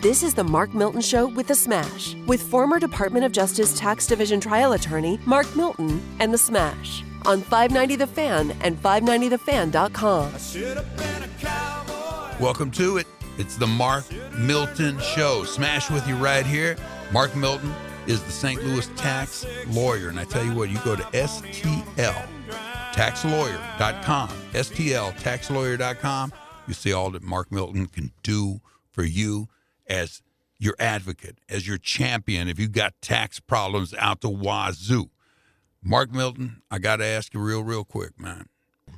This is the Mark Milton Show with The Smash, with former Department of Justice Tax Division trial attorney Mark Milton and The Smash on 590 The Fan and 590TheFan.com. Welcome to it. It's the Mark Milton Show. Smash with you right here. Mark Milton is the St. Louis tax lawyer. And I tell you what, you go to STLtaxlawyer.com, STLtaxlawyer.com. You see all that Mark Milton can do for you as your advocate, as your champion. If you got tax problems out the wazoo, Mark Milton, I got to ask you real, real quick, man.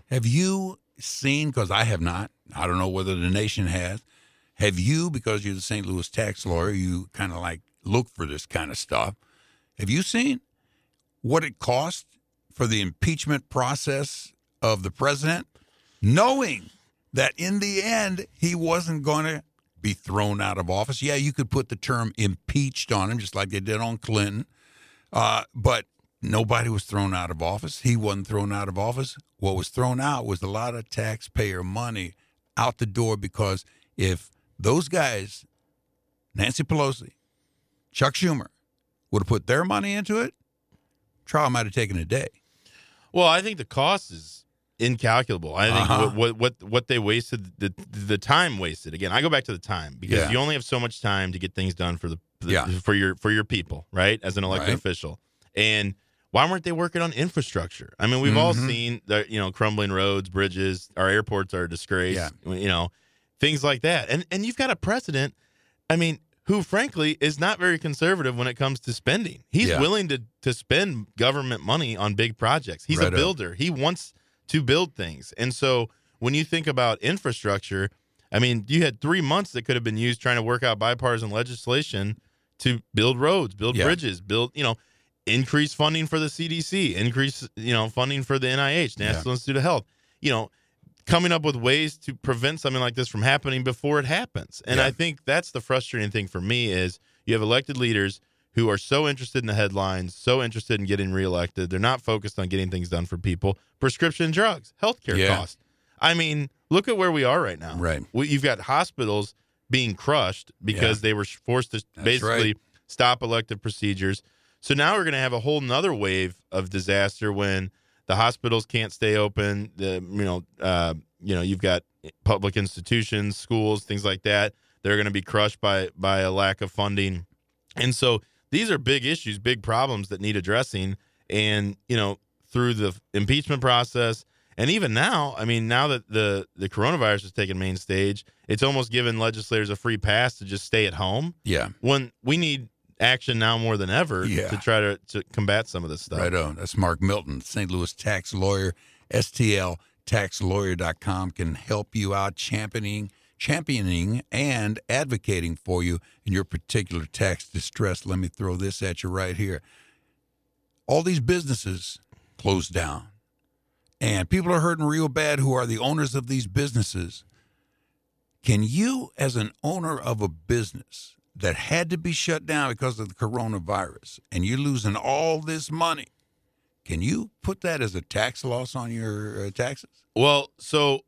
Have you seen, because I have not, I don't know whether the nation has, have you, because you're the St. Louis tax lawyer, you kind of like look for this kind of stuff. Have you seen what it cost for the impeachment process of the president, knowing that in the end he wasn't going to be thrown out of office? Yeah, you could put the term impeached on him, just like they did on Clinton. Uh, but nobody was thrown out of office. He wasn't thrown out of office. What was thrown out was a lot of taxpayer money out the door because if those guys, Nancy Pelosi, Chuck Schumer, would have put their money into it, trial might have taken a day. Well, I think the cost is incalculable. I think Uh-huh. what, what what they wasted the the time wasted. Again, I go back to the time because Yeah. you only have so much time to get things done for the, the- Yeah. for your for your people, right? As an elected Right. official. And why weren't they working on infrastructure? I mean, we've all Mhm. seen the you know crumbling roads, bridges, our airports are a disgrace, Yeah. you know, things like that. And and you've got a president, I mean, who frankly is not very conservative when it comes to spending. He's Yeah. willing to to spend government money on big projects. He's Right a builder. He wants to build things. And so when you think about infrastructure, I mean, you had 3 months that could have been used trying to work out bipartisan legislation to build roads, build Yeah. bridges, build, you know, increase funding for the CDC, increase, you know, funding for the NIH, National Institute of Health. You know, coming up with ways to prevent something like this from happening before it happens. And Yeah. I think that's the frustrating thing for me is you have elected leaders who are so interested in the headlines, so interested in getting reelected. They're not focused on getting things done for people. Prescription drugs, healthcare Yeah. costs. I mean, look at where we are right now. Right. We, you've got hospitals being crushed because Yeah. they were forced to That's basically right. stop elective procedures. So now we're going to have a whole nother wave of disaster when the hospitals can't stay open. The you know uh, you know you've got public institutions, schools, things like that. They're going to be crushed by by a lack of funding, and so these are big issues, big problems that need addressing. And you know through the impeachment process, and even now, I mean, now that the the coronavirus has taken main stage, it's almost given legislators a free pass to just stay at home Yeah, when we need action now more than ever Yeah. to try to, to combat some of this stuff. right on. That's Mark Milton, St. Louis tax lawyer. STLtaxlawyer.com can help you out championing, championing and advocating for you in your particular tax distress. Let me throw this at you right here. All these businesses closed down, and people are hurting real bad who are the owners of these businesses. Can you, as an owner of a business that had to be shut down because of the coronavirus and you're losing all this money, can you put that as a tax loss on your uh, taxes? Well, so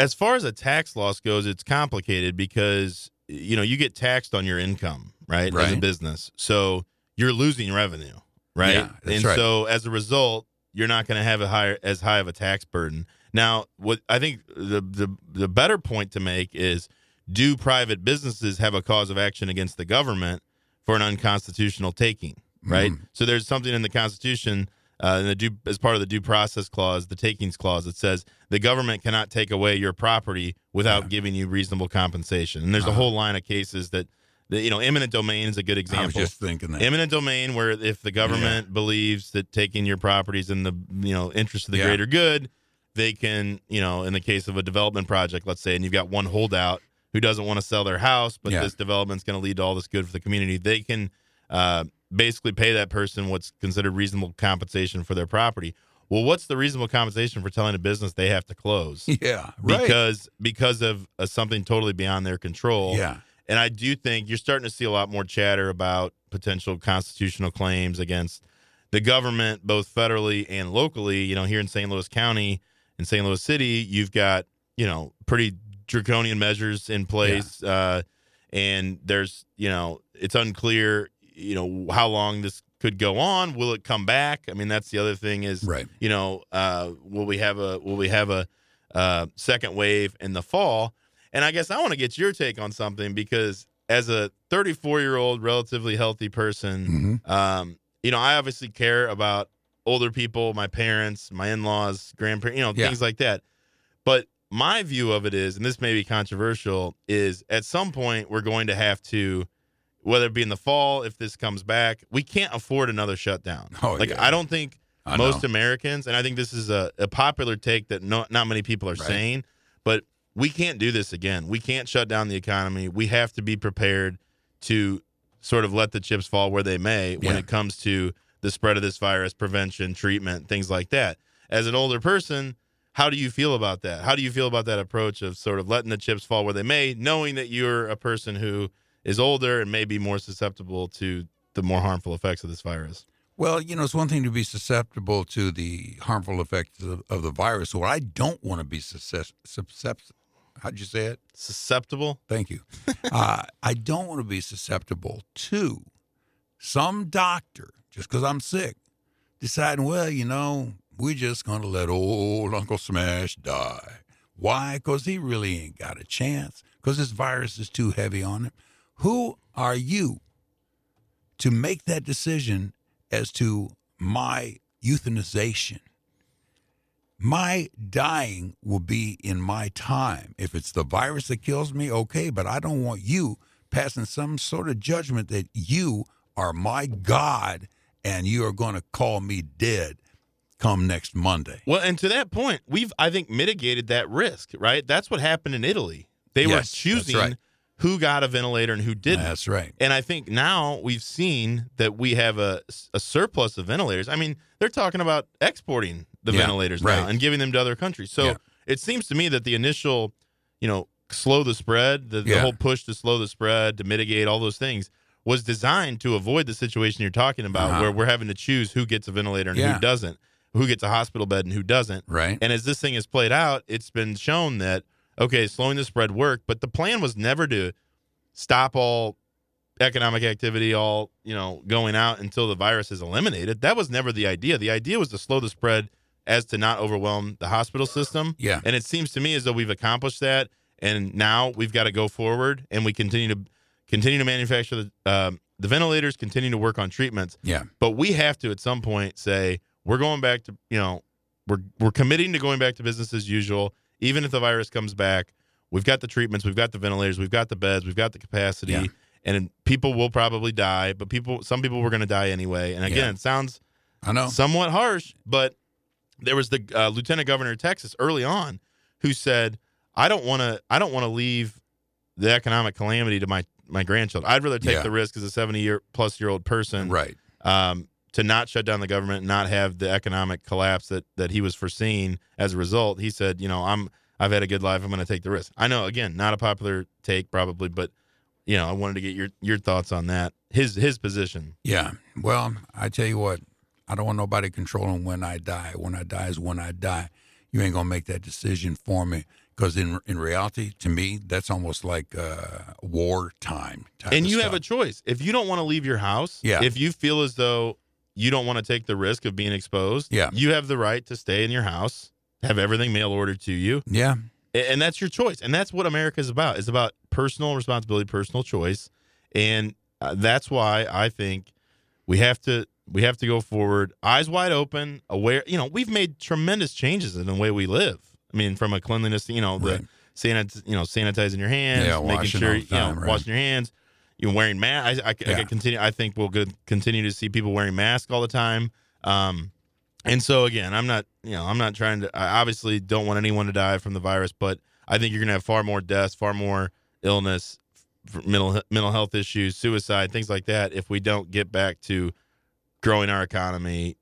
as far as a tax loss goes, it's complicated because you know you get taxed on your income, right? As a business, so you're losing revenue, right? Yeah, and right. so as a result, you're not going to have a higher as high of a tax burden. Now, what I think the the the better point to make is do private businesses have a cause of action against the government for an unconstitutional taking, right? Mhm. So there's something in the Constitution, uh, in the due, as part of the due process clause, the takings clause, that says the government cannot take away your property without Yeah. giving you reasonable compensation. And there's a Uh-huh. whole line of cases that, that, you know, eminent domain is a good example. I was just thinking that. Eminent domain, where if the government believes that taking your properties in the you know interest of the Yeah. greater good, they can you know in the case of a development project, let's say, and you've got one holdout who doesn't want to sell their house, but Yeah. this development's going to lead to all this good for the community, they can uh, basically pay that person what's considered reasonable compensation for their property. Well, what's the reasonable compensation for telling a business they have to close? yeah, right. Because because of uh, something totally beyond their control. yeah, And I do think you're starting to see a lot more chatter about potential constitutional claims against the government, both federally and locally. You know, here in St. Louis County, in St. Louis City, you've got, you know, pretty draconian measures in place. Uh, and there's you know it's unclear you know how long this could go on. Will it come back? I mean, that's the other thing is Right. you know uh, will we have a will we have a uh, second wave in the fall? And I guess I want to get your take on something because as a 34 year old relatively healthy person, Mhm. um, you know, I obviously care about older people, my parents, my in laws, grandparents, you know, Yeah. things like that. But my view of it is, and this may be controversial, is at some point we're going to have to, whether it be in the fall, if this comes back, we can't afford another shutdown. Oh, like yeah. I don't think I most. Americans, and I think this is a, a popular take that no, not many people are Right. saying, but we can't do this again. We can't shut down the economy. We have to be prepared to sort of let the chips fall where they may when it comes to the spread of this virus, prevention, treatment, things like that. As an older person, how do you feel about that? How do you feel about that approach of sort of letting the chips fall where they may, knowing that you're a person who is older and may be more susceptible to the more harmful effects of this virus? Well, you know, it's one thing to be susceptible to the harmful effects of, of the virus. What I don't want to be susceptible. How'd you say it? Susceptible? Thank you. uh, I don't want to be susceptible to some doctor, just because I'm sick, deciding, well, you know, we're just going to let old Uncle Smash die. Why? Because he really ain't got a chance, because this virus is too heavy on him. Who are you to make that decision as to my euthanization? My dying will be in my time. If it's the virus that kills me, okay, but I don't want you passing some sort of judgment that you are my God and you are going to call me dead come next Monday. Well, and to that point, we've I think mitigated that risk, right? That's what happened in Italy. They were Yes, that's choosing right. Who got a ventilator and who didn't. That's right. And I think now we've seen that we have a, a surplus of ventilators. I mean, they're talking about exporting the Yeah, ventilators now and giving them to other countries. So Yeah. it seems to me that the initial, you know, slow the spread, the, the whole push to slow the spread, to mitigate all those things was designed to avoid the situation you're talking about Uh-huh. where we're having to choose who gets a ventilator and Yeah. who doesn't, who gets a hospital bed and who doesn't. Right. And as this thing has played out, it's been shown that okay, slowing the spread worked, but the plan was never to stop all economic activity, all you know, going out until the virus is eliminated. That was never the idea. The idea was to slow the spread as to not overwhelm the hospital system. Yeah. And it seems to me as though we've accomplished that, and now we've got to go forward and we continue to continue to manufacture the um, the ventilators, continue to work on treatments. Yeah. But we have to at some point say we're going back to you know we're we're committing to going back to business as usual, even if the virus comes back. We've got the treatments, we've got the ventilators, we've got the beds, we've got the capacity, Yeah. and people will probably die. But people, some people were going to die anyway. And again, Yeah. it sounds I know. somewhat harsh, but there was the uh, lieutenant governor of Texas early on who said, "I don't want to. I don't want to leave the economic calamity to my my grandchildren. I'd rather take Yeah. the risk as a seventy year plus year old person, Right. um, to not shut down the government, and not have the economic collapse that that he was foreseeing as a result. He said, you know, I'm I've had a good life. I'm going to take the risk. I know, again, not a popular take probably, but you know, I wanted to get your your thoughts on that. His his position. Yeah. Well, I tell you what, I don't want nobody controlling when I die. When I die is when I die. You ain't gonna make that decision for me because in in reality, to me, that's almost like uh, wartime. Type and you have a choice. If you don't want to leave your house, Yeah. if you feel as though you don't want to take the risk of being exposed, Yeah. you have the right to stay in your house, have everything mail ordered to you, yeah. and that's your choice. And that's what America is about. It's about personal responsibility, personal choice, and uh, that's why I think we have to we have to go forward, eyes wide open, aware. You know, we've made tremendous changes in the way we live. I mean, from a cleanliness, you know, the Right. sanit, you know, sanitizing your hands, Yeah, making sure the you know, right. washing your hands. You're wearing masks. I, I, I Yeah. could continue. I think we'll good, continue to see people wearing masks all the time. Um, and so again, I'm not, you know, I'm not trying to. I obviously don't want anyone to die from the virus, but I think you're going to have far more deaths, far more illness, mental mental health issues, suicide, things like that. If we don't get back to growing our economy,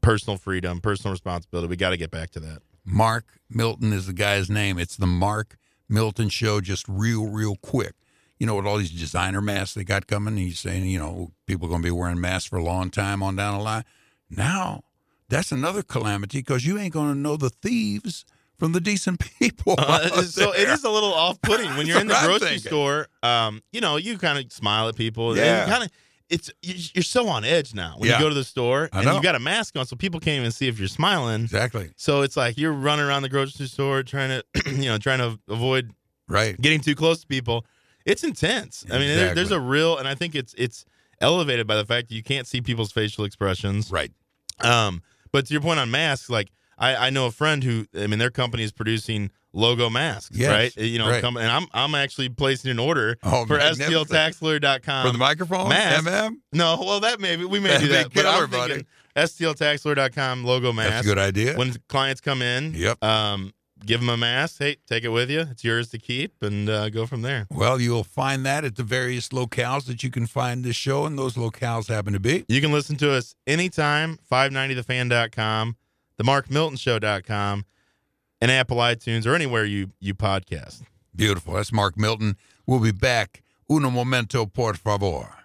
personal freedom, personal responsibility, we got to get back to that. Mark Milton is the guy's name. It's the Mark Milton Show, just real, real quick. You know, with all these designer masks they got coming, he's saying, you know, people are going to be wearing masks for a long time on down the line. Now, that's another calamity because you ain't going to know the thieves from the decent people. Uh, so it is a little off-putting when you're in the grocery store. Um, you know, you kind of smile at people. and Yeah. you kind of. It's you- you're so on edge now when Yeah. you go to the store and you got a mask on, so people can't even see if you're smiling. exactly So it's like you're running around the grocery store trying to, you know, trying to avoid right. getting too close to people. It's intense. I mean, there, there's a real, and I think it's it's elevated by the fact that you can't see people's facial expressions. Right. Um, but to your point on masks, like I, I know a friend who, I mean, their company is producing logo masks, Yes, right? You know, right. come, and I'm I'm actually placing an order Oh, for. STLTaxlawyer.com. For the microphone, mask. MM. no, well, that maybe we may do That'd be that, but killer, I'm buddy. STLTaxlawyer.com logo mask. That's a good idea. When clients come in, Yep. um, give them a mask. Hey, take it with you. It's yours to keep, and uh, go from there. Well, you'll find that at the various locales that you can find this show, and those locales happen to be. You can listen to us anytime, 590thefan.com, themarkmiltonshow.com, and Apple iTunes or anywhere you, you podcast. Beautiful. That's Mark Milton. We'll be back. Uno momento, por favor.